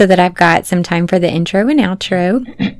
so that I've got some time for the intro and outro.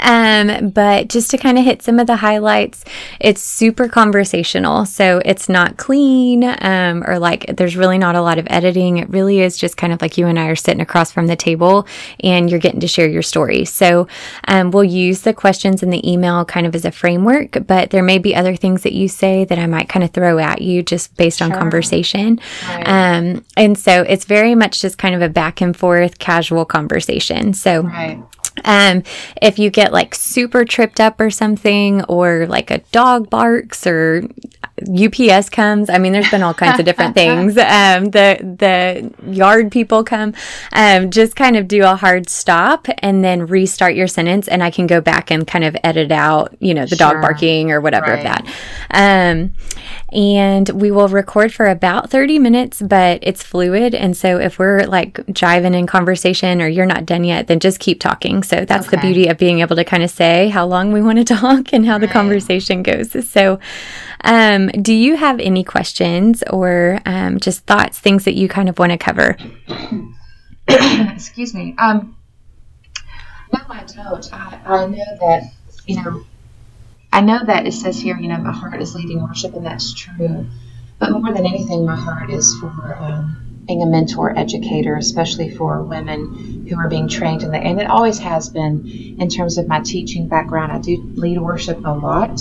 Um, but just to kind of hit some of the highlights, it's super conversational. So it's not clean um, or like there's really not a lot of editing. It really is just kind of like you and I are sitting across from the table and you're getting to share your story. So um, we'll use the questions in the email kind of as a framework, but there may be other things that you say that I might kind of throw at you just based on conversation. Right. Um, and so it's very much just kind of a back and forth casual conversation. So right. Um, if you get like super tripped up or something, or like a dog barks or UPS comes, I mean, there's been all kinds of different things. Um, the the yard people come. Um, just kind of do a hard stop and then restart your sentence, and I can go back and kind of edit out, you know, the sure. dog barking or whatever right. of that. Um, and we will record for about 30 minutes, but it's fluid. And so if we're like jiving in conversation or you're not done yet, then just keep talking. So that's okay. the beauty of being able to kind of say how long we want to talk and how right. the conversation goes. So, um, do you have any questions or um, just thoughts, things that you kind of want to cover? Excuse me. Um, no, I don't. I, I know that, you know, I know that it says here, you know, my heart is leading worship, and that's true. But more than anything, my heart is for um, being a mentor educator, especially for women who are being trained in the, and it always has been in terms of my teaching background. I do lead worship a lot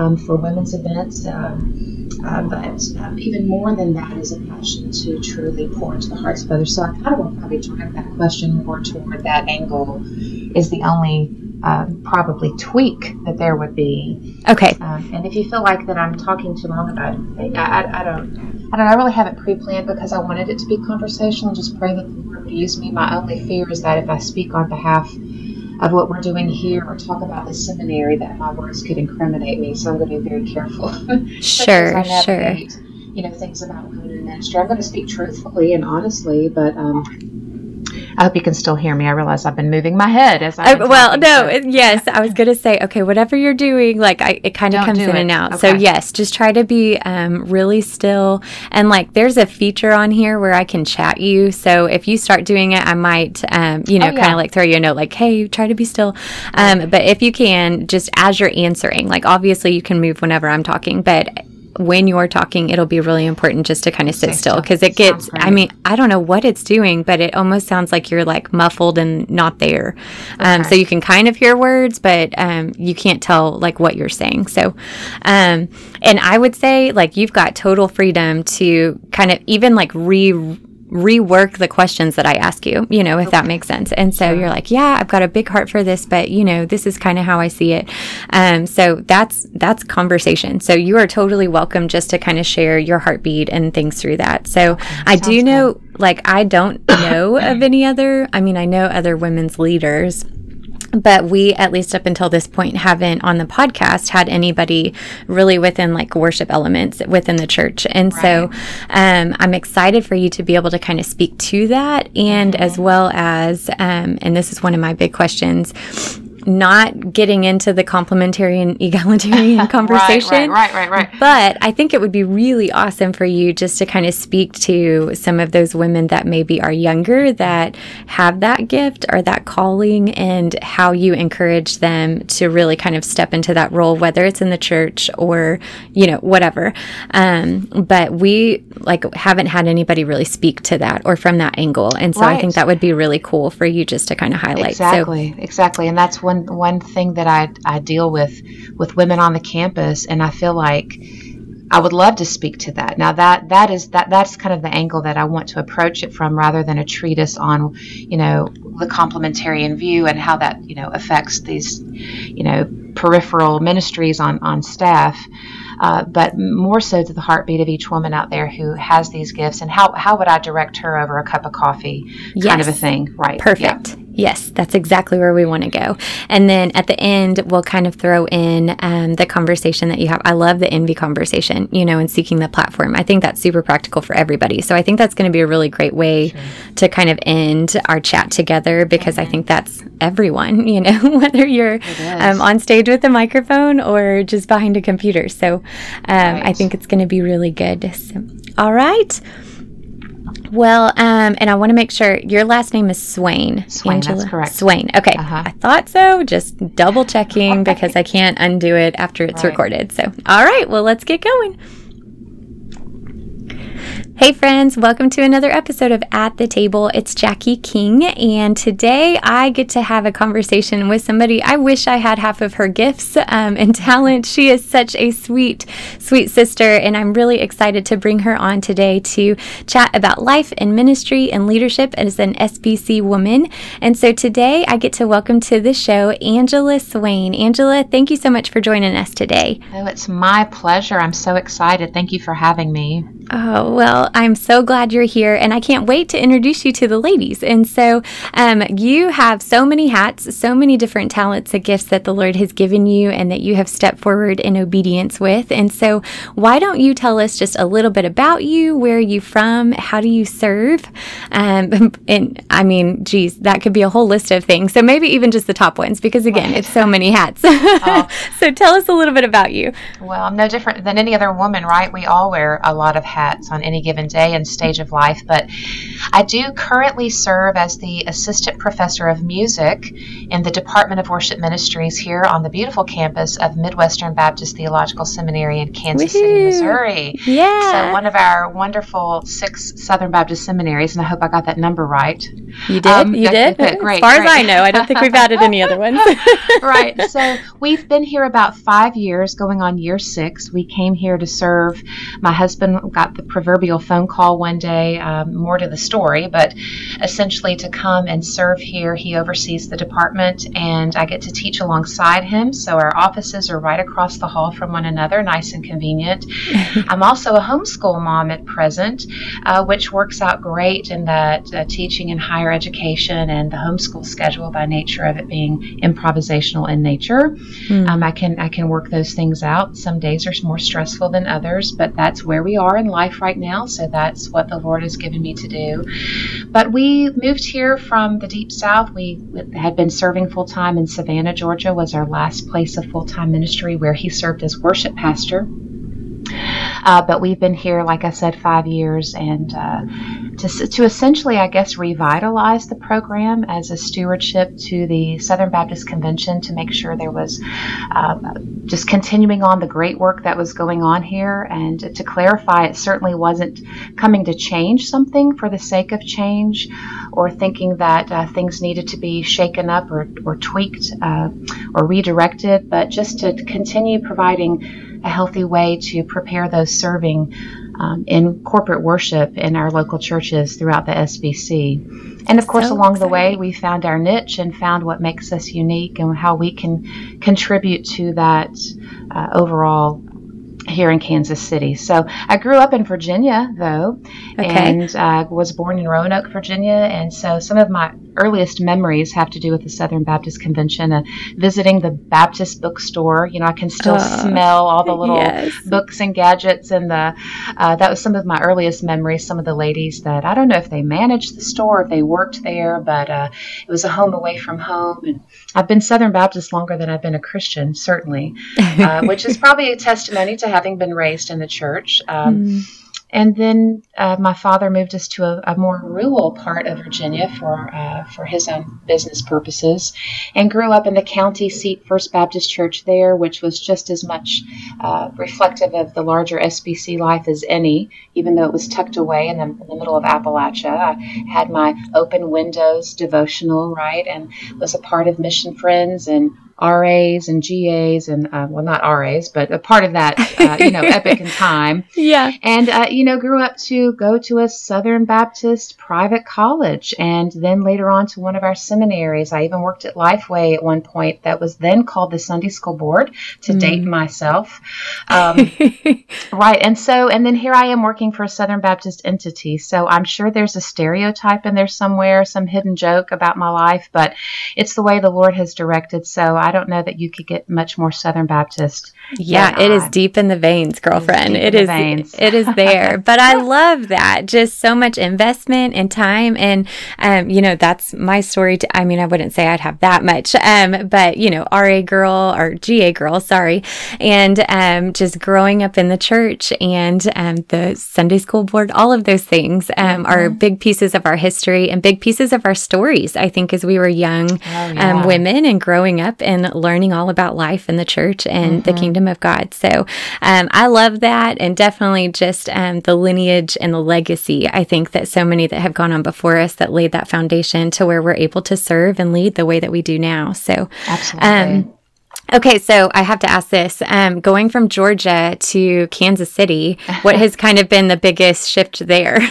um, for women's events, um, uh, but um, even more than that is a passion to truly pour into the hearts of others. So I kind of will probably drive that question more toward that angle. Is the only um, probably tweak that there would be. Okay. Um, and if you feel like that I'm talking too long about it, I, I, I don't. I don't. I really haven't pre-planned because I wanted it to be conversational and just pray that the Lord would use me. My only fear is that if I speak on behalf of what we're doing here or talk about the seminary, that my words could incriminate me. So I'm going to be very careful. sure. Sure. You know things about women in ministry. I'm going to speak truthfully and honestly, but. Um, I hope you can still hear me. I realize I've been moving my head as I. Uh, well, no, so. yes, I was going to say, okay, whatever you're doing, like I, it kind of comes in it. and out. Okay. So yes, just try to be um, really still. And like, there's a feature on here where I can chat you. So if you start doing it, I might, um, you know, oh, yeah. kind of like throw you a note, like, hey, try to be still. Um, but if you can, just as you're answering, like obviously you can move whenever I'm talking, but when you're talking, it'll be really important just to kind of sit still because it gets, I mean, I don't know what it's doing, but it almost sounds like you're like muffled and not there. Um, okay. Um, so you can kind of hear words, but um, you can't tell like what you're saying. So, um, and I would say like you've got total freedom to kind of even like re rework the questions that I ask you, you know, if okay. that makes sense. And so you're like, yeah, I've got a big heart for this, but you know, this is kind of how I see it. Um, so that's that's conversation. So you are totally welcome just to kind of share your heartbeat and things through that. So okay. I do know, good. like, I don't know of any other. I mean, I know other women's leaders but we at least up until this point haven't on the podcast had anybody really within like worship elements within the church and right. so um, i'm excited for you to be able to kind of speak to that and mm-hmm. as well as um, and this is one of my big questions not getting into the complementarian and egalitarian conversation. right, right, right, right, But I think it would be really awesome for you just to kind of speak to some of those women that maybe are younger that have that gift or that calling and how you encourage them to really kind of step into that role, whether it's in the church or, you know, whatever. Um, but we like haven't had anybody really speak to that or from that angle. And so right. I think that would be really cool for you just to kind of highlight. Exactly, so, exactly. And that's what one one thing that I I deal with with women on the campus, and I feel like I would love to speak to that. Now that that is that that's kind of the angle that I want to approach it from, rather than a treatise on, you know, the complementarian view and how that you know affects these, you know, peripheral ministries on on staff. Uh, but more so to the heartbeat of each woman out there who has these gifts and how, how would I direct her over a cup of coffee kind of a thing, right? Perfect. Yeah. Yes, that's exactly where we want to go. And then at the end, we'll kind of throw in um, the conversation that you have. I love the envy conversation, you know, and seeking the platform. I think that's super practical for everybody. So I think that's going to be a really great way sure. to kind of end our chat together because mm-hmm. I think that's everyone, you know, whether you're um, on stage with a microphone or just behind a computer. So um, right. I think it's going to be really good. So, all right. Well, um, and I want to make sure your last name is Swain. Swain, Angela. that's correct. Swain. Okay, uh-huh. I thought so. Just double checking because I can't undo it after it's right. recorded. So, all right. Well, let's get going. Hey, friends, welcome to another episode of At the Table. It's Jackie King, and today I get to have a conversation with somebody I wish I had half of her gifts um, and talent. She is such a sweet, sweet sister, and I'm really excited to bring her on today to chat about life and ministry and leadership as an SBC woman. And so today I get to welcome to the show Angela Swain. Angela, thank you so much for joining us today. Oh, it's my pleasure. I'm so excited. Thank you for having me. Oh, well, I'm so glad you're here, and I can't wait to introduce you to the ladies. And so, um, you have so many hats, so many different talents and gifts that the Lord has given you, and that you have stepped forward in obedience with. And so, why don't you tell us just a little bit about you? Where are you from? How do you serve? Um, and I mean, geez, that could be a whole list of things. So maybe even just the top ones, because again, right. it's so many hats. oh. so tell us a little bit about you. Well, I'm no different than any other woman, right? We all wear a lot of hats on any given day and stage of life, but I do currently serve as the assistant professor of music in the Department of Worship Ministries here on the beautiful campus of Midwestern Baptist Theological Seminary in Kansas Woo-hoo. City, Missouri. Yeah. So, one of our wonderful six Southern Baptist seminaries, and I hope I got that number right. You did? Um, you did? Great. As far great. as I know, I don't think we've added any other ones. right. So, we've been here about five years, going on year six. We came here to serve. My husband got the proverbial phone call call one day, um, more to the story, but essentially to come and serve here. He oversees the department, and I get to teach alongside him. So our offices are right across the hall from one another, nice and convenient. I'm also a homeschool mom at present, uh, which works out great in that uh, teaching in higher education and the homeschool schedule by nature of it being improvisational in nature. Mm. Um, I can I can work those things out. Some days are more stressful than others, but that's where we are in life right now. So that's what the Lord has given me to do. But we moved here from the deep south. We had been serving full time in Savannah, Georgia, was our last place of full time ministry where he served as worship pastor. Uh, but we've been here, like I said, five years, and uh, to, to essentially, I guess, revitalize the program as a stewardship to the Southern Baptist Convention to make sure there was uh, just continuing on the great work that was going on here. And to clarify, it certainly wasn't coming to change something for the sake of change or thinking that uh, things needed to be shaken up or, or tweaked uh, or redirected, but just to continue providing a healthy way to prepare those serving um, in corporate worship in our local churches throughout the SBC. And of course, so along exciting. the way, we found our niche and found what makes us unique and how we can contribute to that uh, overall here in Kansas City. So I grew up in Virginia, though, okay. and uh, was born in Roanoke, Virginia. And so some of my earliest memories have to do with the Southern Baptist Convention, and visiting the Baptist bookstore. You know, I can still uh, smell all the little yes. books and gadgets, and the uh, that was some of my earliest memories. Some of the ladies that I don't know if they managed the store, if they worked there, but uh, it was a home away from home. And I've been Southern Baptist longer than I've been a Christian, certainly, uh, which is probably a testimony to having been raised in the church. Um, mm. And then uh, my father moved us to a, a, more rural part of Virginia for uh, for his own business purposes, and grew up in the county seat First Baptist Church there, which was just as much uh, reflective of the larger SBC life as any, even though it was tucked away in the, in the middle of Appalachia. I had my open windows devotional, right, and was a part of Mission Friends and RAs and GAs and uh, well, not RAs, but a part of that, uh, you know, epic in time. Yeah. And uh, you know, grew up to go to a Southern Baptist private college, and then later on to one of our seminaries. I even worked at Lifeway at one point, that was then called the Sunday School Board, to mm. date myself. Um, right. And so, and then here I am working for a Southern Baptist entity. So I'm sure there's a stereotype in there somewhere, some hidden joke about my life, but it's the way the Lord has directed. So I I don't know that you could get much more Southern Baptist. Yeah, it is deep in the veins, girlfriend. It is. It is, it is there. but I love that. Just so much investment and time, and um, you know, that's my story. To, I mean, I wouldn't say I'd have that much, um, but you know, RA girl or GA girl, sorry, and um, just growing up in the church and um, the Sunday school board, all of those things um, mm-hmm. are big pieces of our history and big pieces of our stories. I think as we were young oh, yeah. um, women and growing up and learning all about life in the church and mm-hmm. the kingdom of God. So um, I love that, and definitely just um, the lineage and the legacy. I think that so many that have gone on before us that laid that foundation to where we're able to serve and lead the way that we do now. So absolutely. Um, Okay, so I have to ask this. Um, going from Georgia to Kansas City, what has kind of been the biggest shift there?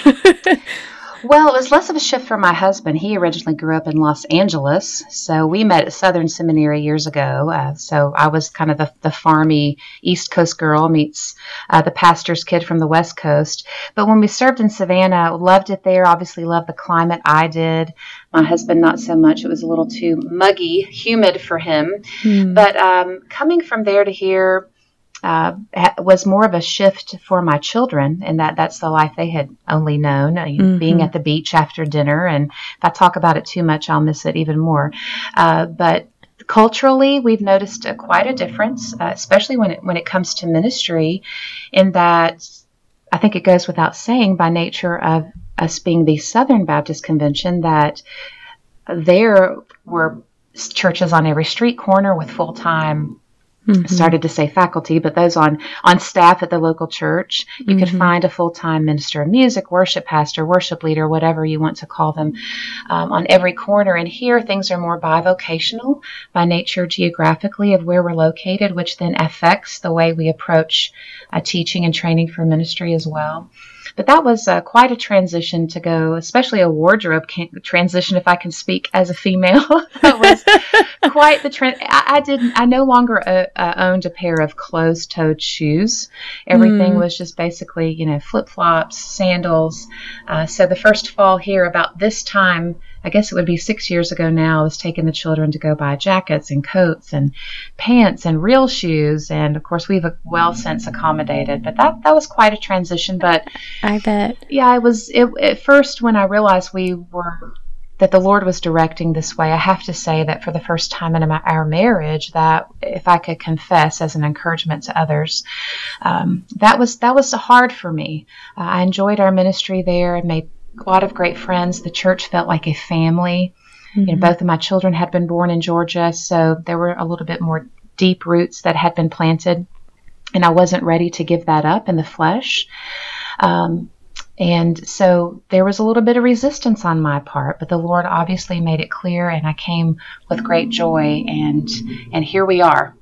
Well, it was less of a shift for my husband. He originally grew up in Los Angeles, so we met at Southern Seminary years ago. Uh, so I was kind of the, the farmy East Coast girl meets uh, the pastor's kid from the West Coast. But when we served in Savannah, loved it there. Obviously, loved the climate. I did. My husband, not so much. It was a little too muggy, humid for him. Mm. But um, coming from there to here, uh, was more of a shift for my children, and that that's the life they had only known. Uh, mm-hmm. Being at the beach after dinner, and if I talk about it too much, I'll miss it even more. Uh, but culturally, we've noticed a, quite a difference, uh, especially when it when it comes to ministry, in that I think it goes without saying by nature of us being the Southern Baptist Convention that there were churches on every street corner with full time Mm-hmm. started to say faculty, but those on on staff at the local church. You mm-hmm. could find a full time minister of music, worship pastor, worship leader, whatever you want to call them, um, on every corner. And here things are more bivocational by nature geographically of where we're located, which then affects the way we approach uh, teaching and training for ministry as well. But that was uh, quite a transition to go, especially a wardrobe can- transition, if I can speak as a female. that was quite the trend. I, I didn't. I no longer uh, uh, owned a pair of closed-toed shoes. Everything mm. was just basically, you know, flip-flops, sandals. Uh, so the first fall here, about this time I guess it would be six years ago now, I was taking the children to go buy jackets and coats and pants and real shoes. And of course, we've well since accommodated, but that, that was quite a transition. But I bet. Yeah, it was it, at first when I realized we were that the Lord was directing this way. I have to say that for the first time in our marriage, that if I could confess as an encouragement to others, um, that was that was hard for me. Uh, I enjoyed our ministry there and made a lot of great friends. The church felt like a family. Mm-hmm. You know, mm-hmm. both of my children had been born in Georgia, so there were a little bit more deep roots that had been planted, and I wasn't ready to give that up in the flesh. Um, and so there was a little bit of resistance on my part, but the Lord obviously made it clear, and I came with great joy, and and here we are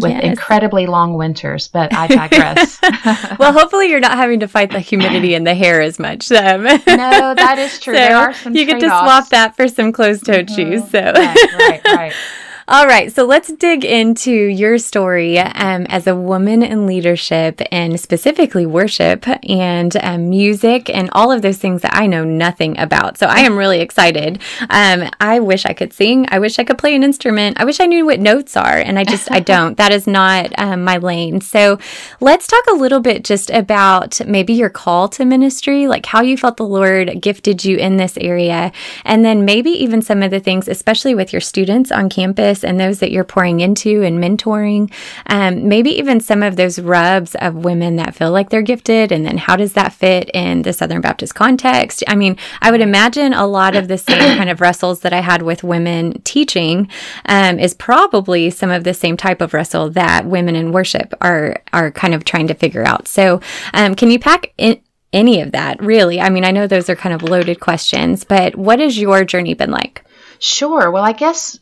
with yes. incredibly long winters, but I digress. well, hopefully you're not having to fight the humidity in the hair as much. Um, no, that is true. So there are some You get to swap that for some closed-toed mm-hmm. shoes. So right, right, right. All right, so let's dig into your story um, as a woman in leadership and specifically worship and um, music and all of those things that I know nothing about. So I am really excited. Um, I wish I could sing. I wish I could play an instrument. I wish I knew what notes are, and I just I don't. That is not um, my lane. So let's talk a little bit just about maybe your call to ministry, like how you felt the Lord gifted you in this area, and then maybe even some of the things, especially with your students on campus and those that you're pouring into and mentoring. Um, maybe even some of those rubs of women that feel like they're gifted, and then how does that fit in the Southern Baptist context? I mean, I would imagine a lot of the same kind of wrestles that I had with women teaching um, is probably some of the same type of wrestle that women in worship are are kind of trying to figure out. So, um, can you pack in? Any of that, really? I mean, I know those are kind of loaded questions, but what has your journey been like? Sure. Well, I guess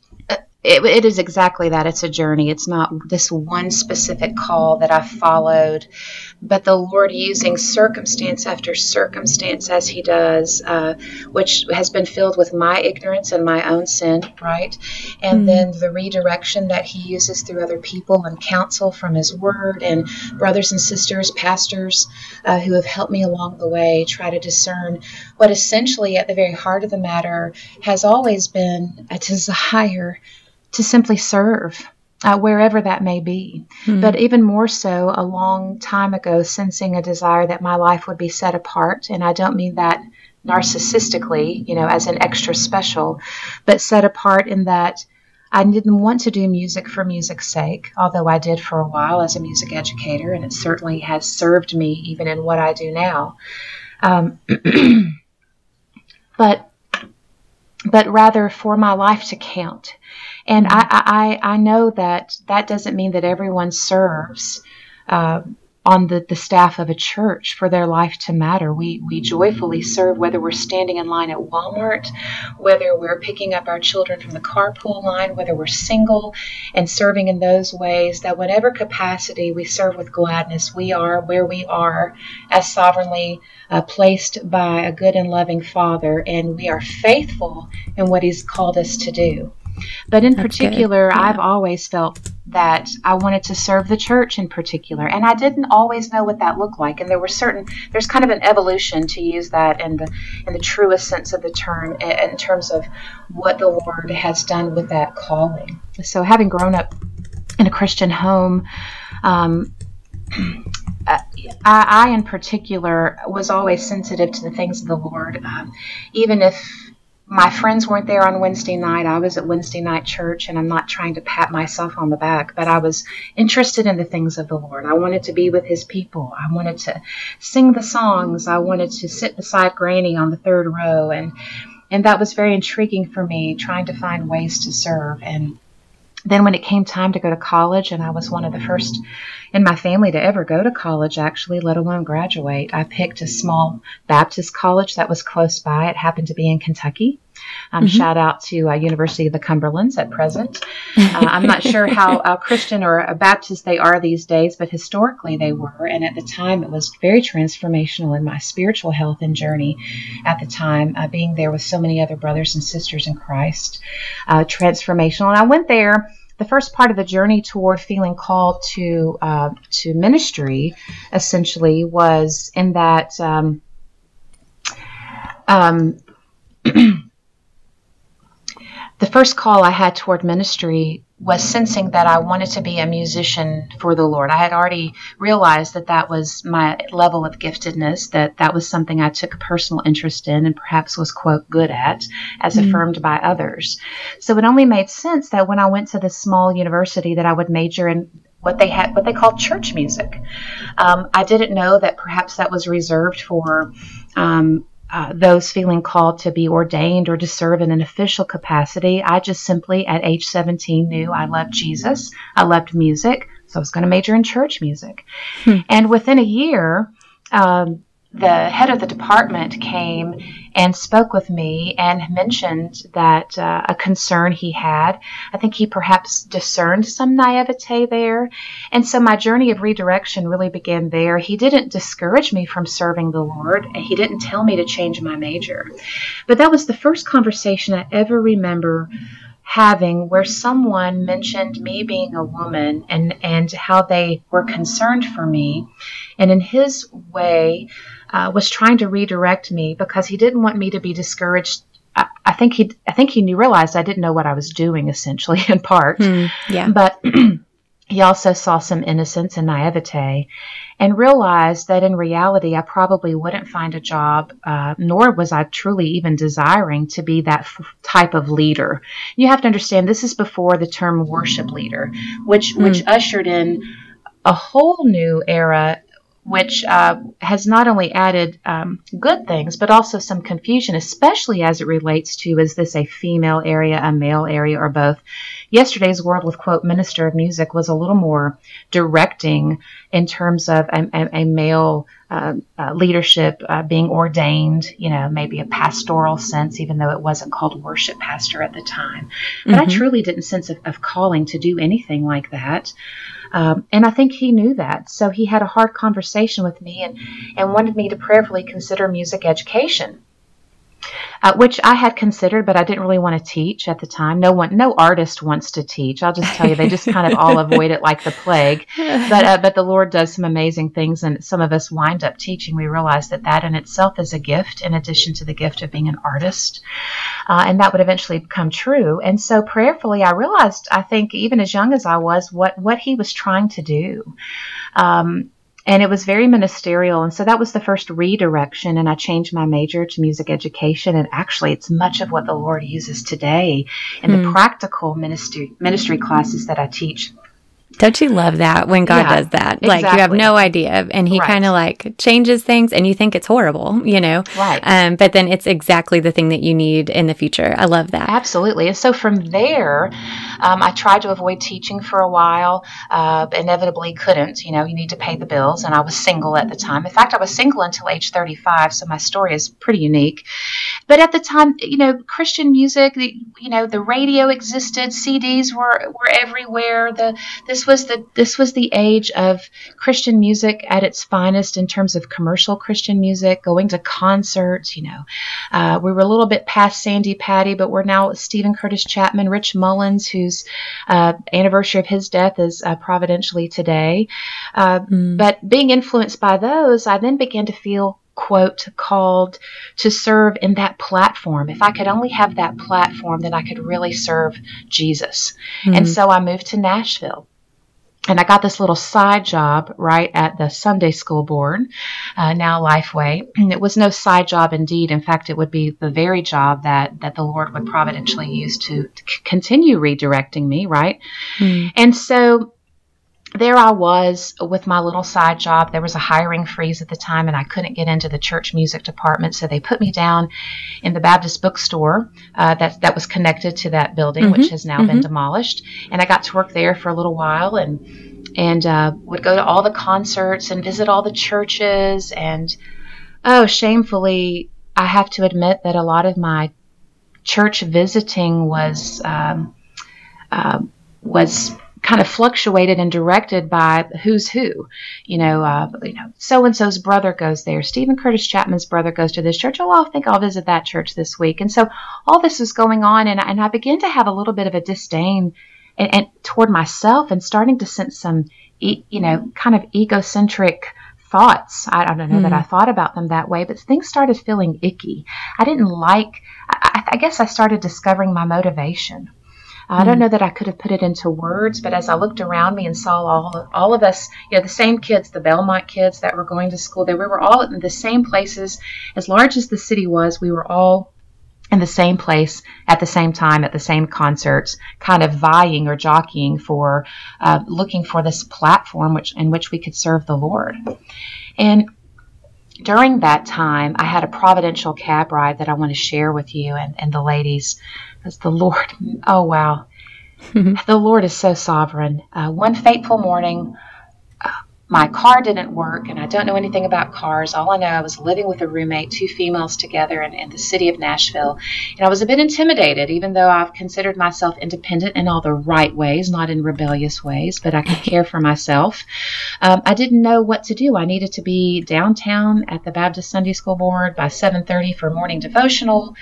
it, it is exactly that. It's a journey. It's not this one specific call that I followed, but the Lord using circumstance after circumstance as He does, uh, which has been filled with my ignorance and my own sin, right? And mm-hmm. then the redirection that He uses through other people and counsel from His Word and brothers and sisters, pastors uh, who have helped me along the way try to discern what essentially at the very heart of the matter has always been a desire to simply serve. uh, wherever that may be. Mm-hmm. But even more so, a long time ago, sensing a desire that my life would be set apart. And I don't mean that narcissistically, you know, as an extra special, but set apart in that I didn't want to do music for music's sake, although I did for a while as a music educator, and it certainly has served me even in what I do now. Um, but but rather for my life to count. And I, I, I know that that doesn't mean that everyone serves. Uh, on the, the staff of a church for their life to matter. We, we joyfully serve whether we're standing in line at Walmart, whether we're picking up our children from the carpool line, whether we're single and serving in those ways, that whatever capacity we serve with gladness, we are where we are as sovereignly uh, placed by a good and loving Father, and we are faithful in what He's called us to do. But in That's particular, yeah. I've always felt that I wanted to serve the church in particular, and I didn't always know what that looked like. And there were certain, there's kind of an evolution to use that in the in the truest sense of the term, in terms of what the Lord has done with that calling. So, having grown up in a Christian home. Um, I, I, in particular, was always sensitive to the things of the Lord, um, even if my friends weren't there on Wednesday night. I was at Wednesday night church, and I'm not trying to pat myself on the back, but I was interested in the things of the Lord. I wanted to be with His people. I wanted to sing the songs. I wanted to sit beside Granny on the third row, and and that was very intriguing for me, trying to find ways to serve. And then when it came time to go to college, and I was one of the first in my family to ever go to college, actually, let alone graduate. I picked a small Baptist college that was close by. It happened to be in Kentucky. Um, mm-hmm. Shout out to uh, University of the Cumberlands at present. Uh, I'm not sure how uh, Christian or a Baptist they are these days, but historically they were. And at the time, it was very transformational in my spiritual health and journey at the time, uh, being there with so many other brothers and sisters in Christ. Uh, transformational. And I went there the first part of the journey toward feeling called to uh, to ministry essentially was in that um, um, the first call I had toward ministry was sensing that I wanted to be a musician for the Lord. I had already realized that that was my level of giftedness, that that was something I took a personal interest in and perhaps was, quote, good at, as mm-hmm. affirmed by others. So it only made sense that when I went to this small university that I would major in what they had, what they called church music. Um, I didn't know that perhaps that was reserved for um, uh, those feeling called to be ordained or to serve in an official capacity. I just simply, at age 17, knew I loved Jesus. I loved music, so I was going to major in church music. Hmm. And within a year, um, the head of the department came and spoke with me and mentioned that uh, a concern he had. I think he perhaps discerned some naivete there. And so my journey of redirection really began there. He didn't discourage me from serving the Lord, and he didn't tell me to change my major. But that was the first conversation I ever remember having where someone mentioned me being a woman and, and how they were concerned for me. And in his way, uh, was trying to redirect me because he didn't want me to be discouraged. I, I think he, I think he knew, realized I didn't know what I was doing, essentially, in part. Hmm, yeah. But he also saw some innocence and naivete, and realized that in reality, I probably wouldn't find a job, uh, nor was I truly even desiring to be that f- type of leader. You have to understand this is before the term worship leader, which mm. which ushered in a whole new era which uh, has not only added um, good things, but also some confusion, especially as it relates to is this a female area, a male area, or both. Yesterday's World with quote Minister of Music was a little more directing in terms of a, a, a male uh, uh, leadership uh, being ordained, you know, maybe a pastoral sense, even though it wasn't called worship pastor at the time. But mm-hmm. I truly didn't sense of, of calling to do anything like that. Um, and I think he knew that. So he had a hard conversation with me and, and wanted me to prayerfully consider music education. Uh, which I had considered, but I didn't really want to teach at the time. No one, no artist wants to teach. I'll just tell you, they just kind of all avoid it like the plague. But uh, but the Lord does some amazing things, and some of us wind up teaching. We realize that that in itself is a gift, in addition to the gift of being an artist, uh, and that would eventually become true. And so prayerfully, I realized, I think, even as young as I was, what what He was trying to do. Um, and it was very ministerial. And so that was the first redirection. And I changed my major to music education. And actually, it's much of what the Lord uses today in the hmm. practical ministry ministry classes that I teach. Don't you love that when God yeah, does that? Like exactly. you have no idea, and He right. kind of like changes things, and you think it's horrible, you know? Right. Um, but then it's exactly the thing that you need in the future. I love that. Absolutely. And so from there, um, I tried to avoid teaching for a while. Uh, inevitably, couldn't. You know, you need to pay the bills, and I was single at the time. In fact, I was single until age 35, so my story is pretty unique. But at the time, you know, Christian music, the, you know, the radio existed, CDs were were everywhere. The this was the this was the age of Christian music at its finest in terms of commercial Christian music, going to concerts. You know, uh, we were a little bit past Sandi Patty, but we're now Steven Curtis Chapman, Rich Mullins, whose uh, anniversary of his death is uh, providentially today. Uh, mm. But being influenced by those, I then began to feel quote called to serve in that platform. If I could only have that platform, then I could really serve Jesus. Mm. And so I moved to Nashville and I got this little side job right at the Sunday School Board, uh, now Lifeway. And it was no side job indeed. In fact, it would be the very job that that the Lord would providentially use to, to continue redirecting me, right? Mm. And so there I was with my little side job. There was a hiring freeze at the time, and I couldn't get into the church music department, so they put me down in the Baptist bookstore uh, that that was connected to that building, mm-hmm. which has now mm-hmm. been demolished. And I got to work there for a little while, and and uh, would go to all the concerts and visit all the churches. And oh, shamefully, I have to admit that a lot of my church visiting was um, uh, was kind of fluctuated and directed by who's who. You know, uh, you know, so and so's brother goes there. Steven Curtis Chapman's brother goes to this church. Oh, I think I'll visit that church this week. And so all this was going on, and, and I began to have a little bit of a disdain and, and toward myself, and starting to sense some, e- you know, kind of egocentric thoughts. I, I don't know mm. that I hmm. thought about them that way, but things started feeling icky. I didn't like. I, I guess I started discovering my motivation. I don't hmm. know that I could have put it into words, but as I looked around me and saw all all of us, you know, the same kids, the Belmont kids that were going to school, there we were all in the same places. As large as the city was, we were all in the same place at the same time at the same concerts, kind of vying or jockeying for uh, looking for this platform which in which we could serve the Lord. And during that time, I had a providential cab ride that I want to share with you and, and the ladies because the Lord, oh wow, the Lord is so sovereign. Uh, one fateful morning, uh, my car didn't work, and I don't know anything about cars. All I know, I was living with a roommate, two females together in, in the city of Nashville, and I was a bit intimidated, even though I've considered myself independent in all the right ways, not in rebellious ways, but I could care for myself. Um, I didn't know what to do. I needed to be downtown at the Baptist Sunday School Board by 7:30 for morning devotional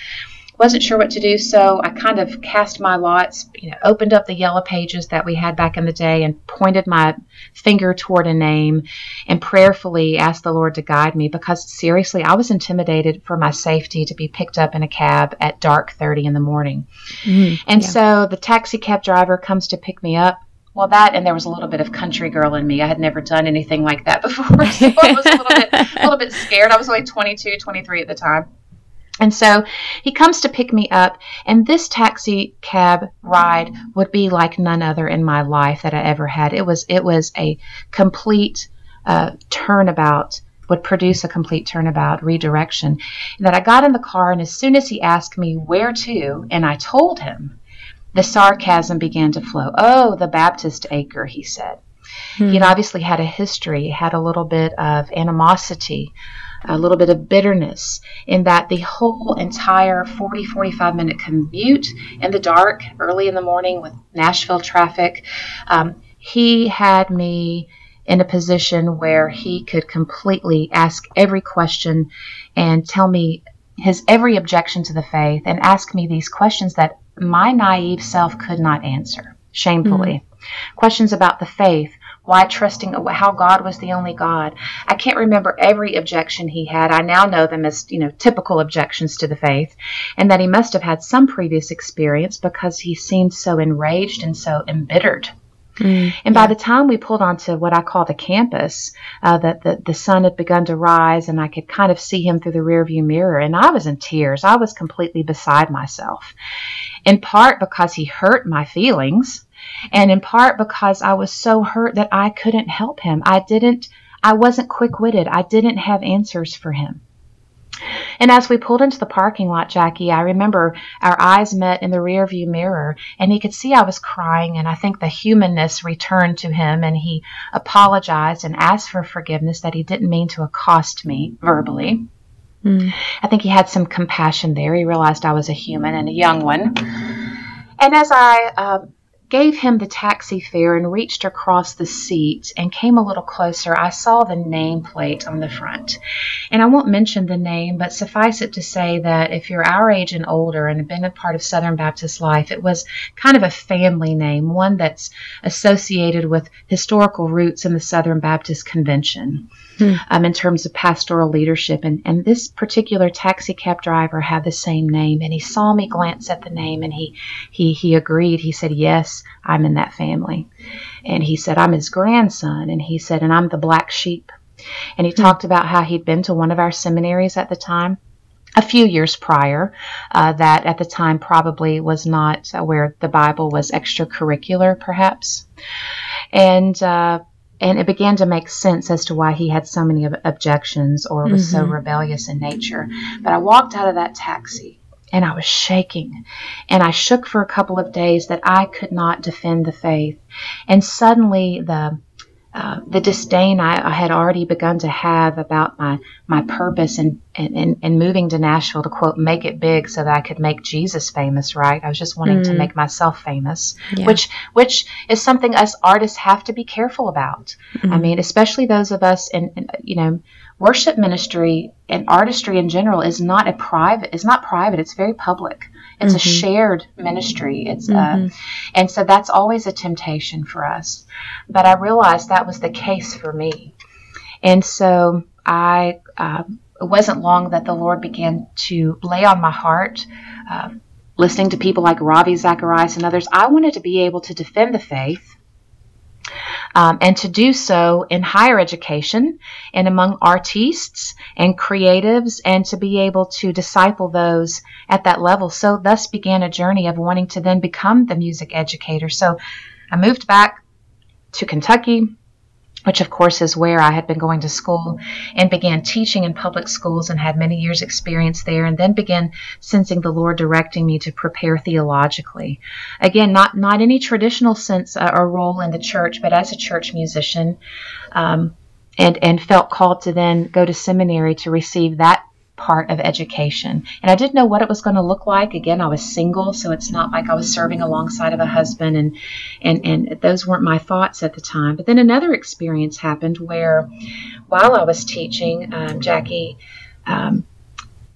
wasn't sure what to do, so I kind of cast my lots, you know, opened up the yellow pages that we had back in the day and pointed my finger toward a name and prayerfully asked the Lord to guide me because seriously, I was intimidated for my safety to be picked up in a cab at dark 30 in the morning. Mm, and yeah. so the taxi cab driver comes to pick me up well, that and there was a little bit of country girl in me. I had never done anything like that before, so I was a little bit, a little bit scared. I was only 22, 23 at the time. And so he comes to pick me up, and this taxi cab ride would be like none other in my life that I ever had. It was it was a complete uh, turnabout, would produce a complete turnabout, redirection. And that I got in the car, and as soon as he asked me where to, and I told him, the sarcasm began to flow. Oh, the Baptist acre, he said. Hmm. He had obviously had a history, had a little bit of animosity a little bit of bitterness in that the whole entire 40 45 minute commute in the dark early in the morning with Nashville traffic, um, he had me in a position where he could completely ask every question and tell me his every objection to the faith and ask me these questions that my naive self could not answer, shamefully. Mm-hmm. Questions about the faith, why trusting how God was the only God. I can't remember every objection he had. I now know them as, you know, typical objections to the faith, and that he must have had some previous experience because he seemed so enraged and so embittered. Mm, and by the time we pulled onto what I call the campus, uh, that the, the sun had begun to rise, and I could kind of see him through the rearview mirror, and I was in tears. I was completely beside myself, in part because he hurt my feelings, and in part because I was so hurt that I couldn't help him. I didn't, I wasn't quick witted. I didn't have answers for him. And as we pulled into the parking lot, Jackie, I remember our eyes met in the rearview mirror, and he could see I was crying, and I think the humanness returned to him, and he apologized and asked for forgiveness that he didn't mean to accost me verbally. Mm. I think he had some compassion there. He realized I was a human and a young one. And as I uh, gave him the taxi fare and reached across the seat and came a little closer, I saw the nameplate on the front. And I won't mention the name, but suffice it to say that if you're our age and older and have been a part of Southern Baptist life, it was kind of a family name, one that's associated with historical roots in the Southern Baptist Convention hmm. um, in terms of pastoral leadership. And, and this particular taxi cab driver had the same name, and he saw me glance at the name, and he he he agreed. He said, "Yes, I'm in that family," and he said, "I'm his grandson," and he said, "And I'm the black sheep." And he hmm. talked about how he'd been to one of our seminaries at the time a few years prior, uh, that at the time probably was not uh, where the Bible was extracurricular, perhaps. And uh, and it began to make sense as to why he had so many objections or was mm-hmm. so rebellious in nature. But I walked out of that taxi and I was shaking. And I shook for a couple of days that I could not defend the faith. And suddenly the uh, the disdain I, I, had already begun to have about my, my purpose and in, in, in, moving to Nashville to quote, make it big so that I could make Jesus famous, right? I was just wanting mm. to make myself famous, yeah. which, which is something us artists have to be careful about. Mm. I mean, especially those of us in, in, you know, worship ministry and artistry in general is not a private, is not private. It's very public. It's mm-hmm. a shared ministry. It's uh, mm-hmm. uh, and so that's always a temptation for us. But I realized that was the case for me, and so I. Uh, it wasn't long that the Lord began to lay on my heart. Uh, listening to people like Ravi Zacharias and others, I wanted to be able to defend the faith um, and to do so in higher education and among artists and creatives, and to be able to disciple those at that level. So, thus began a journey of wanting to then become the music educator. So, I moved back to Kentucky which of course is where I had been going to school and began teaching in public schools and had many years experience there and then began sensing the Lord directing me to prepare theologically. Again, not not any traditional sense uh, or role in the church, but as a church musician. Um, and, and felt called to then go to seminary to receive that part of education. And I didn't know what it was going to look like. Again, I was single, so it's not like I was serving alongside of a husband and and and those weren't my thoughts at the time. But then another experience happened where while I was teaching, um, Jackie, um,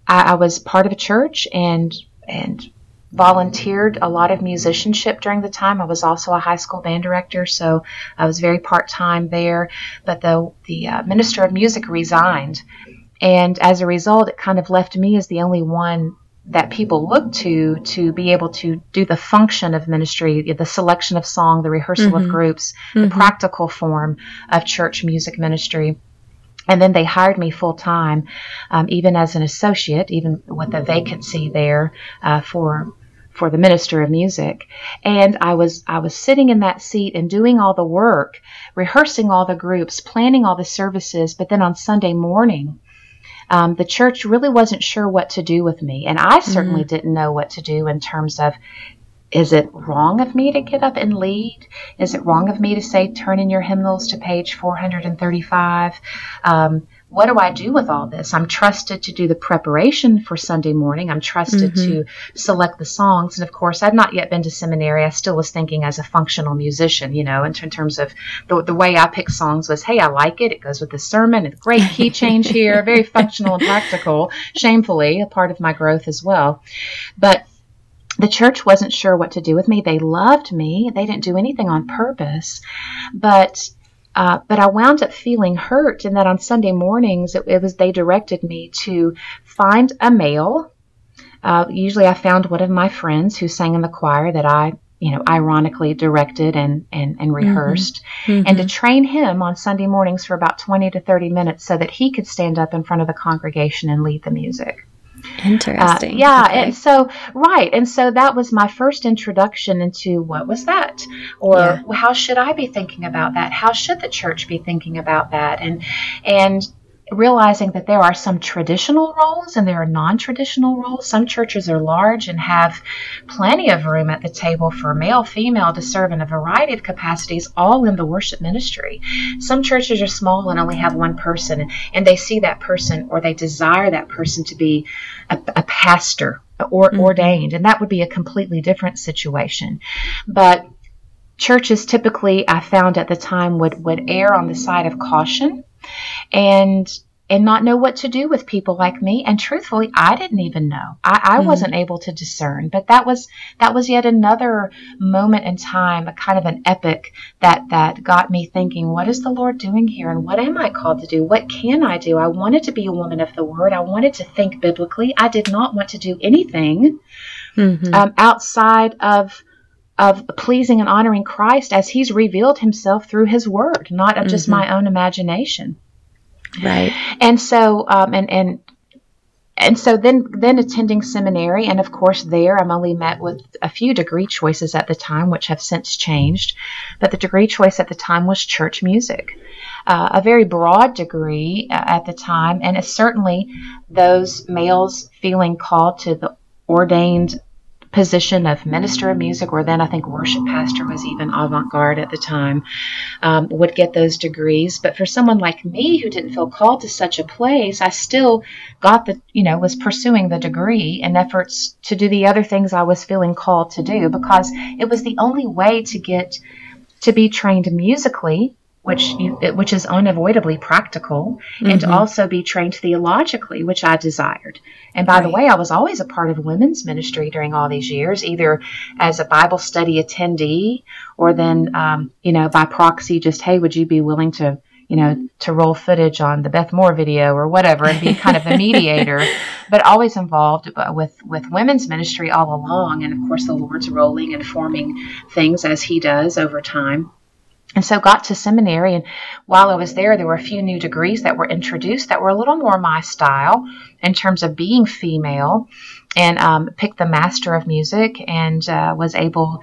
I, I was part of a church and and volunteered a lot of musicianship during the time. I was also a high school band director, so I was very part time there. But the the uh, minister of music resigned, and as a result, it kind of left me as the only one that people look to to be able to do the function of ministry, the selection of song, the rehearsal mm-hmm. of groups, mm-hmm. the practical form of church music ministry. And then they hired me full time, um, even as an associate, even with a vacancy there uh, for for the minister of music. And I was I was sitting in that seat and doing all the work, rehearsing all the groups, planning all the services. But then on Sunday morning, um, the church really wasn't sure what to do with me. And I certainly mm-hmm. didn't know what to do in terms of is it wrong of me to get up and lead? Is it wrong of me to say, turn in your hymnals to page 435? Um, what do I do with all this? I'm trusted to do the preparation for Sunday morning. I'm trusted mm-hmm. to select the songs. And of course, I'd not yet been to seminary. I still was thinking as a functional musician, you know, in, in terms of the, the way I pick songs was, hey, I like it. It goes with the sermon. It's great key change here, very functional and practical, shamefully, a part of my growth as well. But the church wasn't sure what to do with me. They loved me. They didn't do anything on purpose. But uh, but I wound up feeling hurt in that on Sunday mornings it, it was they directed me to find a male. Uh, usually, I found one of my friends who sang in the choir that I, you know, ironically directed and and, and mm-hmm. rehearsed, mm-hmm. and to train him on Sunday mornings for about twenty to thirty minutes so that he could stand up in front of the congregation and lead the music. Interesting. Uh, yeah, okay. and so right, and so that was my first introduction into what was that, or yeah. how should I be thinking about that? How should the church be thinking about that? And and realizing that there are some traditional roles and there are non traditional roles. Some churches are large and have plenty of room at the table for male, female to serve in a variety of capacities, all in the worship ministry. Some churches are small and only have one person, and they see that person or they desire that person to be a, a pastor or mm-hmm. ordained, and that would be a completely different situation. But churches typically, I found at the time, would, would err on the side of caution and and not know what to do with people like me. And truthfully i didn't even know. I, I mm-hmm. wasn't able to discern but that was that was yet another moment in time a kind of an epic that that got me thinking what is the lord doing here? And what am i called to do? What can i do? I wanted to be a woman of the word. I wanted to think biblically. I did not want to do anything mm-hmm. um, outside of of pleasing and honoring Christ as He's revealed Himself through His Word, not of just mm-hmm. my own imagination. Right. And so, um, and and and so then then attending seminary, and of course there I'm only met with a few degree choices at the time, which have since changed. But the degree choice at the time was church music. Uh, a very broad degree uh, at the time, and it's certainly those males feeling called to the ordained position of minister of music, or then I think worship pastor was even avant garde at the time, um, would get those degrees. But for someone like me who didn't feel called to such a place, I still got the, you know, was pursuing the degree in efforts to do the other things I was feeling called to do because it was the only way to get to be trained musically which you, which is unavoidably practical, mm-hmm. and to mm-hmm. also be trained theologically, which I desired. And by right. the way, I was always a part of women's ministry during all these years, either as a Bible study attendee or then, um, you know, by proxy, just hey, would you be willing to you know, to roll footage on the Beth Moore video or whatever and be kind of the mediator, but always involved with, with women's ministry all along. And of course, the Lord's rolling and forming things as He does over time. And so got to seminary and while I was there there were a few new degrees that were introduced that were a little more my style in terms of being female and um, picked the master of music and uh, was able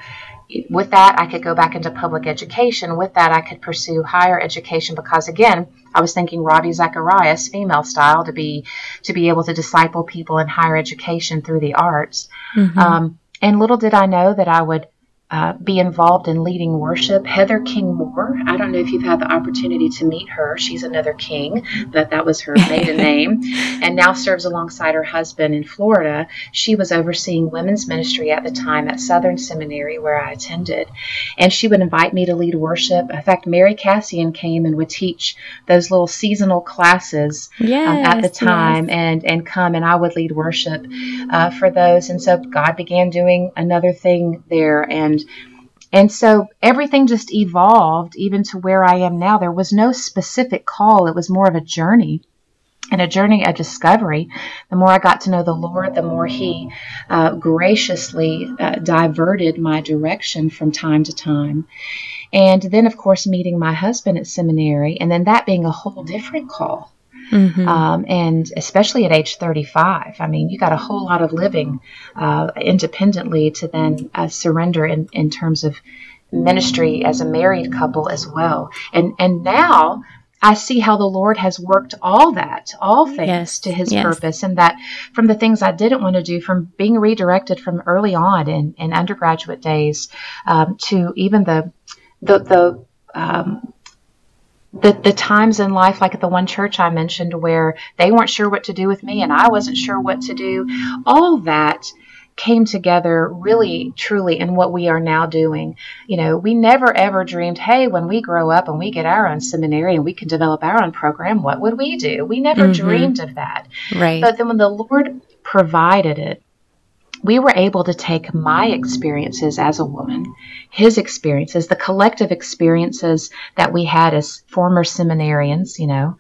with that I could go back into public education with that I could pursue higher education because again I was thinking Ravi Zacharias female style to be to be able to disciple people in higher education through the arts mm-hmm. um, and little did I know that I would uh, be involved in leading worship. Heather King Moore, I don't know if you've had the opportunity to meet her. She's another King, but that was her maiden name, and now serves alongside her husband in Florida. She was overseeing women's ministry at the time at Southern Seminary, where I attended, and she would invite me to lead worship. In fact, Mary Kassian came and would teach those little seasonal classes yes, um, at the time, yes. and and come and I would lead worship uh, for those. And so God began doing another thing there, and and so everything just evolved even to where I am now. There was no specific call. It was more of a journey and a journey of discovery. The more I got to know the Lord, the more He uh, graciously uh, diverted my direction from time to time. And then, of course, meeting my husband at seminary, and then that being a whole different call. Mm-hmm. Um, and especially at age 35, I mean, you got a whole lot of living uh, independently to then uh, surrender in, in terms of ministry as a married couple as well. And and now I see how the Lord has worked all that, all things yes, to His yes. purpose, and that from the things I didn't want to do, from being redirected from early on in, in undergraduate days um, to even the the the um, the, the times in life, like at the one church I mentioned, where they weren't sure what to do with me and I wasn't sure what to do, all that came together really truly in what we are now doing. You know, we never ever dreamed, hey, when we grow up and we get our own seminary and we can develop our own program, what would we do? We never mm-hmm. dreamed of that. Right. But then when the Lord provided it, we were able to take my experiences as a woman, his experiences, the collective experiences that we had as former seminarians, you know,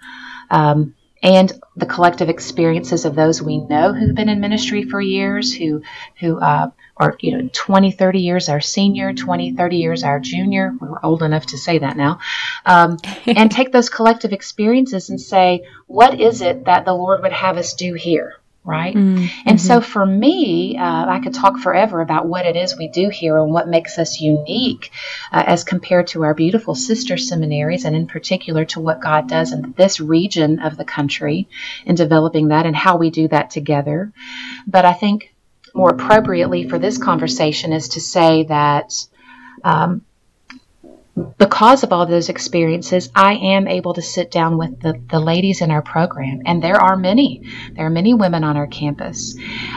um, and the collective experiences of those we know who've been in ministry for years, who who uh, are you know 20, 30 years our senior, 20, 30 years our junior. We're old enough to say that now, um, and take those collective experiences and say, what is it that the Lord would have us do here? Right? Mm-hmm. And so for me, uh, I could talk forever about what it is we do here and what makes us unique uh, as compared to our beautiful sister seminaries, and in particular to what God does in this region of the country in developing that and how we do that together. But I think more appropriately for this conversation is to say that. Um, because of all those experiences, I am able to sit down with the, the ladies in our program, and there are many. There are many women on our campus,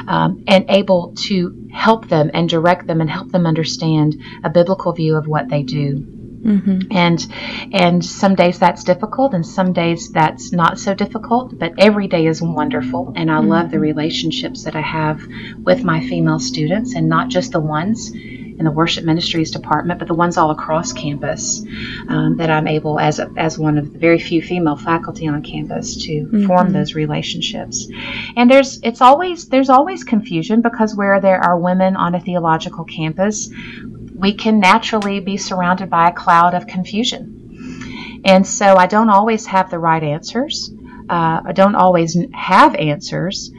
um, and able to help them and direct them and help them understand a biblical view of what they do. Mm-hmm. And and some days that's difficult, and some days that's not so difficult. But every day is wonderful, and I mm-hmm. love the relationships that I have with my female students, and not just the ones in the worship ministries department, but the ones all across campus um, that I'm able, as a, as one of the very few female faculty on campus, to mm-hmm. form those relationships. And there's it's always there's always confusion because where there are women on a theological campus, we can naturally be surrounded by a cloud of confusion. And so I don't always have the right answers. Uh, I don't always have answers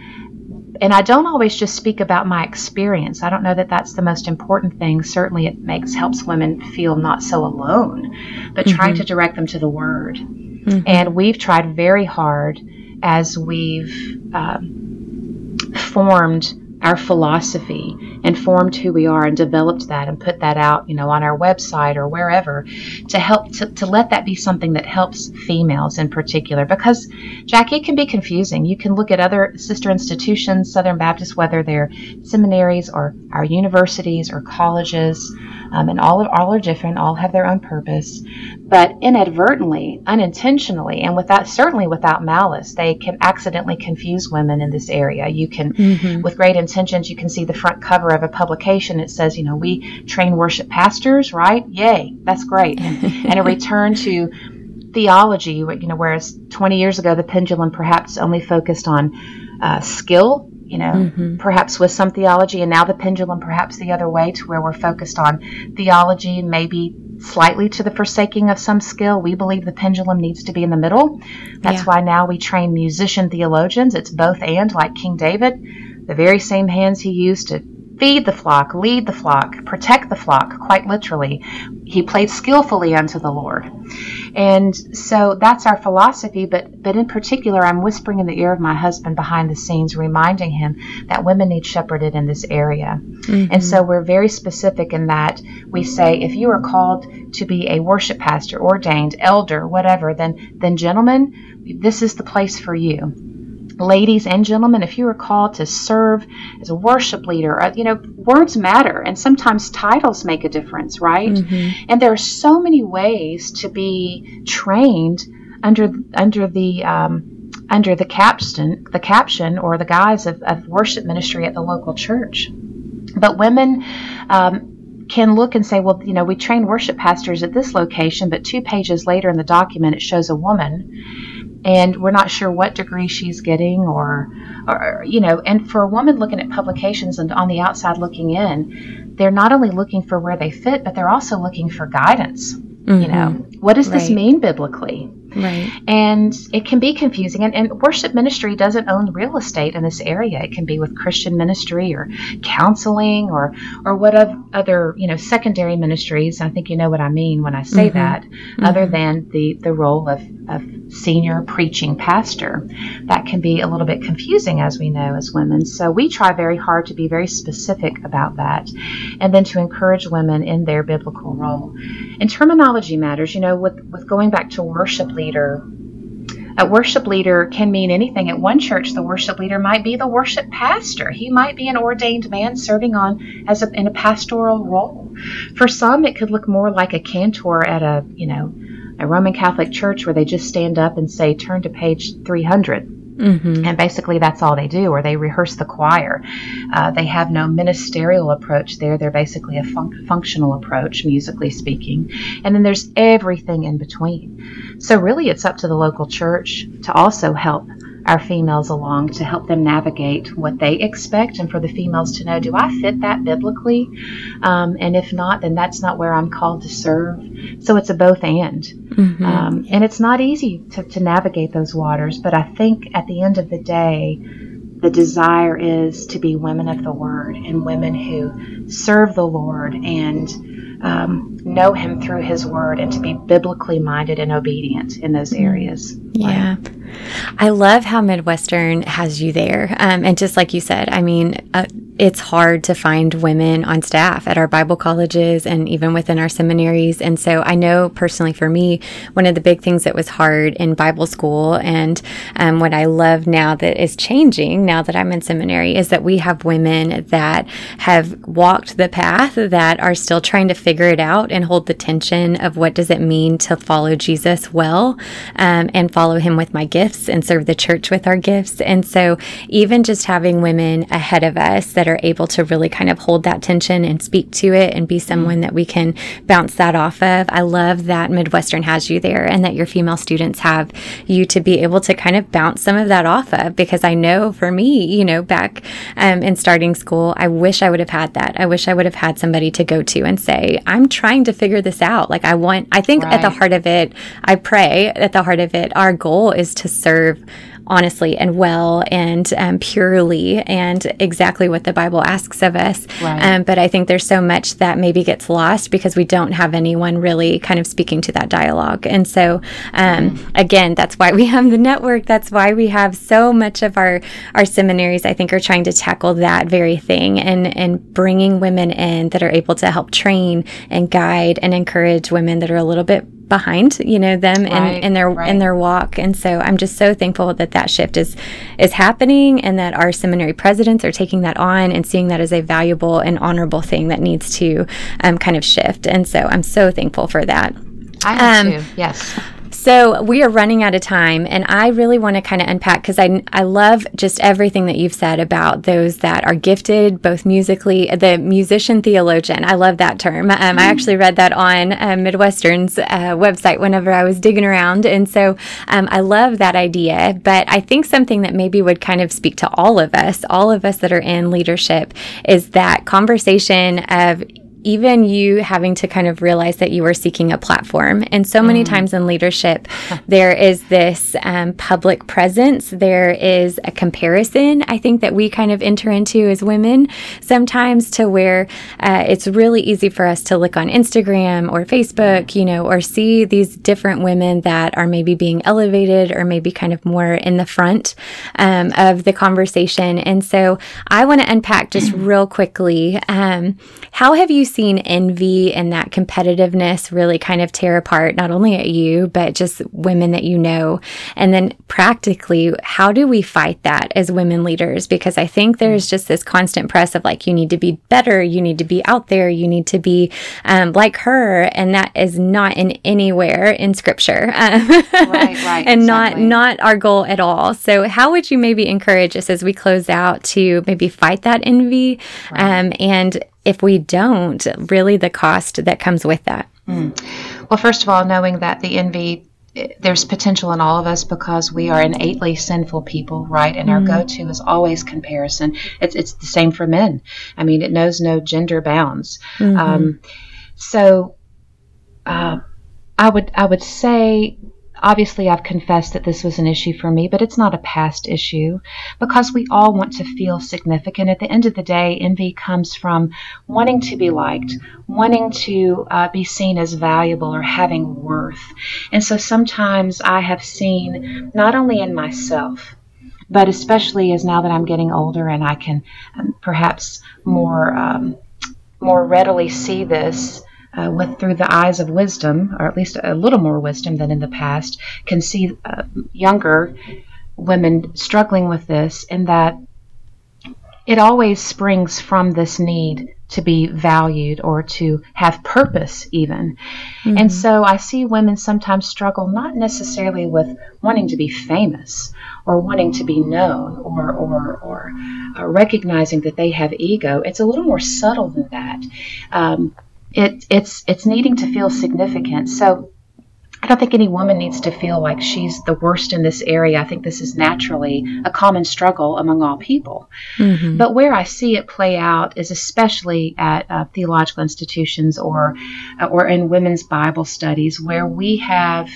and I don't always just speak about my experience. I don't know that that's the most important thing. Certainly, it makes helps women feel not so alone, but mm-hmm. trying to direct them to the Word. Mm-hmm. And we've tried very hard as we've um, formed our philosophy and formed who we are and developed that and put that out, you know, on our website or wherever to help to, to let that be something that helps females in particular. Because, Jackie, it can be confusing. You can look at other sister institutions, Southern Baptist, whether they're seminaries or our universities or colleges, um, and all, all are different, all have their own purpose. But inadvertently, unintentionally, and without certainly without malice, they can accidentally confuse women in this area. You can, mm-hmm. with great intentions, you can see the front cover of a publication. It says, you know, we train worship pastors, right? Yay, that's great. And, and a return to theology, you know, whereas 20 years ago the pendulum perhaps only focused on uh, skill, you know, mm-hmm. perhaps with some theology, and now the pendulum perhaps the other way to where we're focused on theology, maybe slightly to the forsaking of some skill. We believe the pendulum needs to be in the middle. That's yeah. why now we train musician theologians. It's both and, like King David the very same hands he used to feed the flock, lead the flock, protect the flock, quite literally. He played skillfully unto the Lord. And so that's our philosophy, but, but in particular, I'm whispering in the ear of my husband behind the scenes, reminding him that women need shepherded in this area. Mm-hmm. And so we're very specific in that we say if you are called to be a worship pastor, ordained, elder, whatever, then, then gentlemen, this is the place for you ladies and gentlemen, if you are called to serve as a worship leader, uh, you know, words matter and sometimes titles make a difference, right? Mm-hmm. And there are so many ways to be trained under under the um, under the caption, the caption or the guise of, of, worship ministry at the local church. But women um, can look and say, well, you know, we train worship pastors at this location, but two pages later in the document it shows a woman and we're not sure what degree she's getting or, or you know and for a woman looking at publications and on the outside looking in they're not only looking for where they fit but they're also looking for guidance mm-hmm. you know what does right. this mean biblically Right. And it can be confusing. And, and worship ministry doesn't own real estate in this area. It can be with Christian ministry or counseling or or what other you know secondary ministries. I think you know what I mean when I say mm-hmm. that. Mm-hmm. Other than the the role of of senior preaching pastor, that can be a little bit confusing as we know as women. So we try very hard to be very specific about that, and then to encourage women in their biblical role. And terminology matters. You know, with with going back to worship leader a worship leader can mean anything. At one church, the worship leader might be the worship pastor. He might be an ordained man serving on as a, in a pastoral role. For some, it could look more like a cantor at a you know a Roman Catholic church where they just stand up and say, "Turn to page 300." Mm-hmm. And basically, that's all they do, or they rehearse the choir. Uh, they have no ministerial approach there. They're basically a fun- functional approach, musically speaking. And then there's everything in between. So, really, it's up to the local church to also help our females along to help them navigate what they expect and for the females to know do I fit that biblically? Um, and if not, then that's not where I'm called to serve. So it's a both and. Mm-hmm. Um, and it's not easy to, to navigate those waters, but I think at the end of the day, the desire is to be women of the word and women who serve the Lord and um, know Him through His Word and to be biblically minded and obedient in those mm. areas. Yeah. I love how Midwestern has you there. Um, and just like you said, I mean, uh, it's hard to find women on staff at our Bible colleges and even within our seminaries. And so I know personally for me, one of the big things that was hard in Bible school and um, what I love now that is changing now that I'm in seminary is that we have women that have walked the path that are still trying to figure it out and hold the tension of what does it mean to follow Jesus well um, and follow him with my gifts and serve the church with our gifts. And so even just having women ahead of us that are able to really kind of hold that tension and speak to it and be someone that we can bounce that off of. I love that Midwestern has you there and that your female students have you to be able to kind of bounce some of that off of because I know for me, you know, back um, in starting school, I wish I would have had that. I wish I would have had somebody to go to and say, I'm trying to figure this out. Like I want, I think right. at the heart of it, I pray at the heart of it, our goal is to serve honestly and well and um, purely and exactly what the Bible asks of us. Right. Um, but I think there's so much that maybe gets lost because we don't have anyone really kind of speaking to that dialogue. And so, um, mm. again, that's why we have the network. That's why we have so much of our our seminaries. I think are trying to tackle that very thing and and bringing women in that are able to help train and guide and encourage women that are a little bit behind you know them right, in, in their right. in their walk and so i'm just so thankful that that shift is is happening and that our seminary presidents are taking that on and seeing that as a valuable and honorable thing that needs to um, kind of shift and so i'm so thankful for that I am um, too. Yes. So we are running out of time, and I really want to kind of unpack because I I love just everything that you've said about those that are gifted, both musically. The musician theologian, I love that term. Um, mm. I actually read that on uh, Midwestern's uh, website whenever I was digging around, and so um, I love that idea. But I think something that maybe would kind of speak to all of us, all of us that are in leadership, is that conversation of even you having to kind of realize that you are seeking a platform. And so many mm. times in leadership, there is this um, public presence, there is a comparison, I think, that we kind of enter into as women sometimes to where uh, it's really easy for us to look on Instagram or Facebook, you know, or see these different women that are maybe being elevated or maybe kind of more in the front um, of the conversation. And so I want to unpack just real quickly um, how have you seen envy and that competitiveness really kind of tear apart not only at you, but just women that you know? And then practically, how do we fight that as women leaders? Because I think there's just this constant press of like, you need to be better, you need to be out there, you need to be um, like her. And that is not in anywhere in scripture. right, right. and exactly. not, not our goal at all. So, how would you maybe encourage us as we close out to maybe fight that envy? Right. Um, and if we don't, really the cost that comes with that. Mm. Well, first of all, knowing that the envy there's potential in all of us because we are innately sinful people, right? And our mm go-to is always comparison. It's it's the same for men. I mean, it knows no gender bounds. Mm-hmm. Um, so, uh, I would I would say obviously I've confessed that this was an issue for me, but it's not a past issue because we all want to feel significant. At the end of the day, envy comes from wanting to be liked, wanting to uh, be seen as valuable or having worth. And so sometimes I have seen not only in myself, but especially as now that I'm getting older and I can um, perhaps more um, more readily see this uh, with through the eyes of wisdom, or at least a little more wisdom than in the past, can see uh, younger women struggling with this, and that it always springs from this need to be valued or to have purpose, even. Mm-hmm. And so I see women sometimes struggle not necessarily with wanting to be famous or wanting to be known or, or, or uh, recognizing that they have ego. It's a little more subtle than that. Um, it, it's it's needing to feel significant. So I don't think any woman needs to feel like she's the worst in this area. I think this is naturally a common struggle among all people. Mm-hmm. But where I see it play out is especially at uh, theological institutions or uh, or in women's Bible studies, where we have,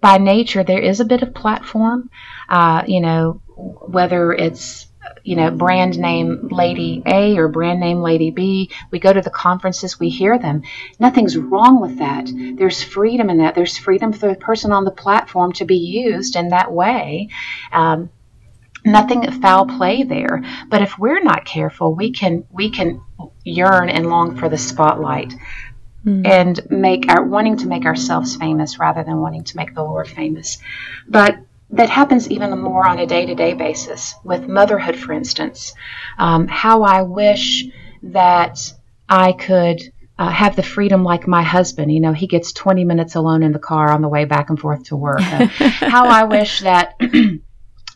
by nature, there is a bit of platform. Uh, you know, whether it's you know, brand name Lady A or brand name Lady B. We go to the conferences, we hear them. Nothing's wrong with that. There's freedom in that. There's freedom for the person on the platform to be used in that way. Um, nothing foul play there. But if we're not careful, we can we can yearn and long for the spotlight. Mm. And make our wanting to make ourselves famous rather than wanting to make the Lord famous. But that happens even more on a day to day basis with motherhood, for instance. Um, how I wish that I could uh, have the freedom like my husband. You know, he gets 20 minutes alone in the car on the way back and forth to work. Uh, how I wish that.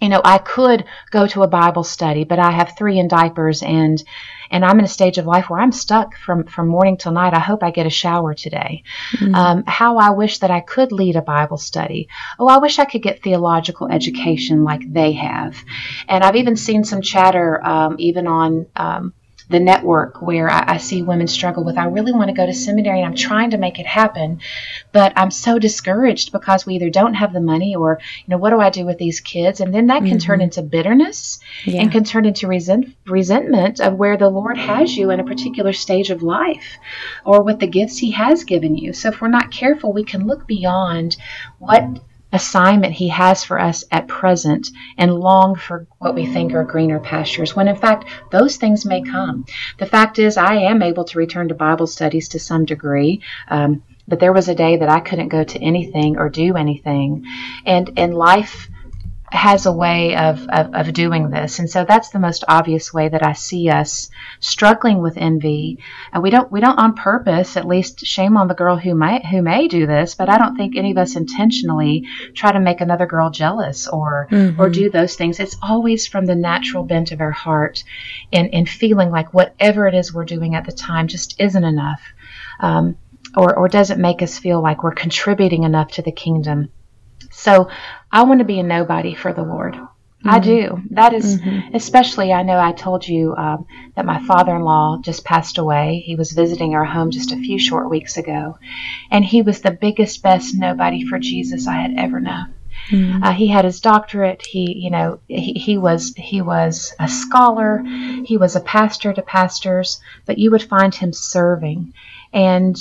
you know, I could go to a Bible study, but I have three in diapers and and I'm in a stage of life where I'm stuck from from morning till night. I hope I get a shower today. Mm-hmm. Um, how I wish that I could lead a Bible study. Oh, I wish I could get theological education like they have. And I've even seen some chatter, um, even on um, the network where I, I, see women struggle with I really want to go to seminary and I'm trying to make it happen, but I'm so discouraged because we either don't have the money or, you know, what do I do with these kids? And then that can mm-hmm. turn into bitterness yeah. and can turn into resent, resentment of where the Lord has you in a particular stage of life or with the gifts He has given you. So if we're not careful, we can look beyond what assignment He has for us at present and long for what we think are greener pastures, when in fact those things may come. The fact is, I am able to return to Bible studies to some degree. Um, but there was a day that I couldn't go to anything or do anything. And, and life has a way of, of, of, doing this. And so that's the most obvious way that I see us struggling with envy. And we don't we don't on purpose, at least shame on the girl who may who may do this, but I don't think any of us intentionally try to make another girl jealous or mm-hmm. or do those things. It's always from the natural bent of our heart and, in feeling like whatever it is we're doing at the time just isn't enough. Um, or, or doesn't make us feel like we're contributing enough to the kingdom. So I want to be a nobody for the Lord. Mm-hmm. I do. That is, mm-hmm. especially, I know I told you um, that my father in law just passed away. He was visiting our home just a few short weeks ago. And he was the biggest, best nobody for Jesus I had ever known. Mm-hmm. Uh, he had his doctorate. He, you know, he, he was he was a scholar. He was a pastor to pastors. But you would find him serving, and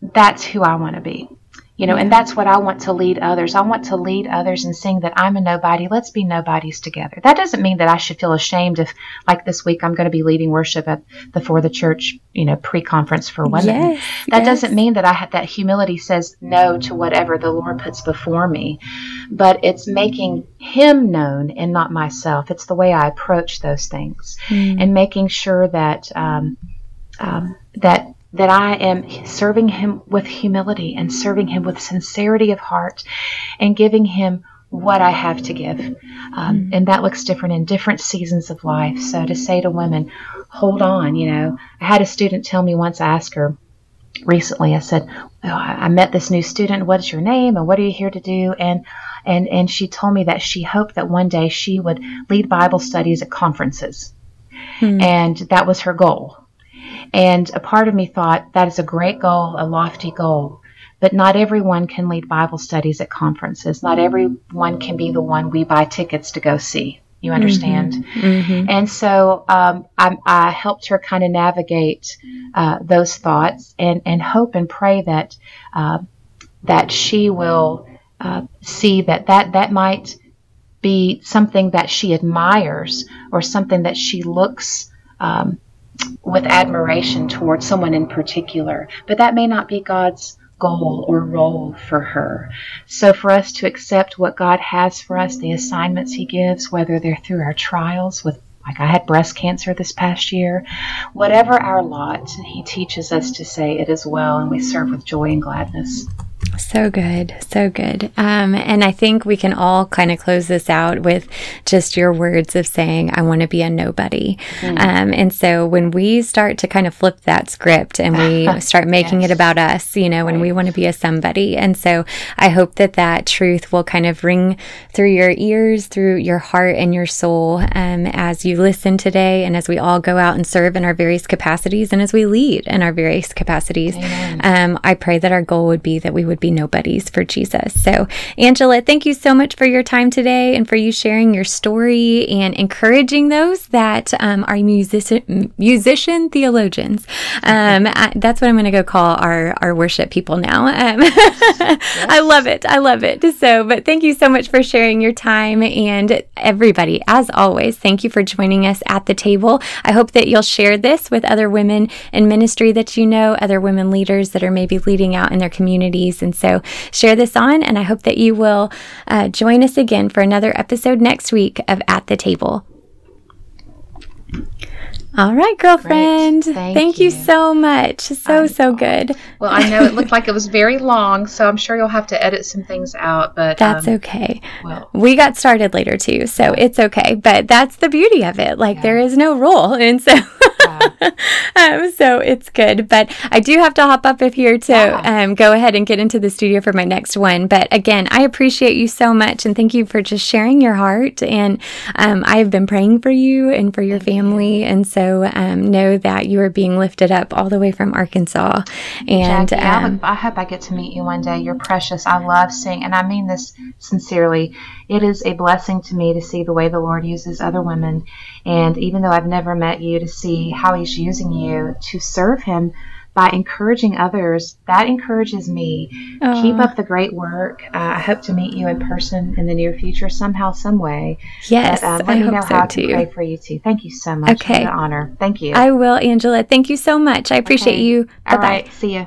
that's who I want to be. You know, and that's what I want to lead others. I want to lead others and sing that I'm a nobody. Let's be nobodies together. That doesn't mean that I should feel ashamed if, like this week, I'm going to be leading worship at the For the Church, you know, pre-conference for women. Yes, that yes. doesn't mean that I have that humility says no to whatever the Lord puts before me, but it's making Him known and not myself. It's the way I approach those things, mm. and making sure that um, um, that that I am serving Him with humility and serving Him with sincerity of heart and giving Him what I have to give. Um, mm. And that looks different in different seasons of life. So to say to women, hold on, you know, I had a student tell me once, I asked her recently, I said, oh, I met this new student. What is your name and what are you here to do? And and and she told me that she hoped that one day she would lead Bible studies at conferences. Hmm. And that was her goal. And a part of me thought that is a great goal, a lofty goal. but not everyone can lead Bible studies at conferences. Not everyone can be the one we buy tickets to go see. You understand? Mm-hmm. Mm-hmm. And so um, I, I, helped her kind of navigate uh, those thoughts and, and hope and pray that uh, that she will uh, see that, that that might be something that she admires or something that she looks um, with admiration towards someone in particular. But that may not be God's goal or role for her. So for us to accept what God has for us, the assignments He gives, whether they're through our trials with like I had breast cancer this past year. Whatever our lot, He teaches us to say it is well, and we serve with joy and gladness. So good, so good. Um, and I think we can all kind of close this out with just your words of saying, I want to be a nobody. Mm. Um, and so when we start to kind of flip that script and we start making yes. it about us, you know, when right. we want to be a somebody. And so I hope that that truth will kind of ring through your ears, through your heart and your soul um, as you listen today and as we all go out and serve in our various capacities and as we lead in our various capacities. Um, I pray that our goal would be that we would be nobodies for Jesus. So, Angela, thank you so much for your time today and for you sharing your story and encouraging those that um, are musician musician theologians. Um, I, that's what I'm going to go call our our worship people now. Um. I love it. I love it. So, but thank you so much for sharing your time and everybody, as always, thank you for joining us at the table. I hope that you'll share this with other women in ministry that you know, other women leaders that are maybe leading out in their communities and so share this on, and I hope that you will uh, join us again for another episode next week of At the Table. All right, girlfriend. Thank, Thank you. you. so much. So, so good. Well, I know it looked like it was very long, so I'm sure you'll have to edit some things out, but that's um, okay. Well, we got started later too, so it's okay. But that's the beauty of it. Like, yeah. there is no rule. And so. um, so it's good. But I do have to hop up if here to yeah. um, go ahead and get into the studio for my next one. But again, I appreciate you so much and thank you for just sharing your heart. And um, I have been praying for you and for your thank family. You. And so um, know that you are being lifted up all the way from Arkansas. And Jackie, I, would, I hope I get to meet you one day. You're precious. I love seeing, and I mean this sincerely. It is a blessing to me to see the way the Lord uses other women. And even though I've never met you, to see how He's using you to serve Him by encouraging others, that encourages me. Aww. Keep up the great work. Uh, I hope to meet you in person in the near future, somehow, some way. Yes, but, um, let I me know so how too. to pray for you too. Thank you so much. Okay, honor. Thank you. I will, Angela. Thank you so much. I appreciate okay. you. Bye-bye. All right. See you.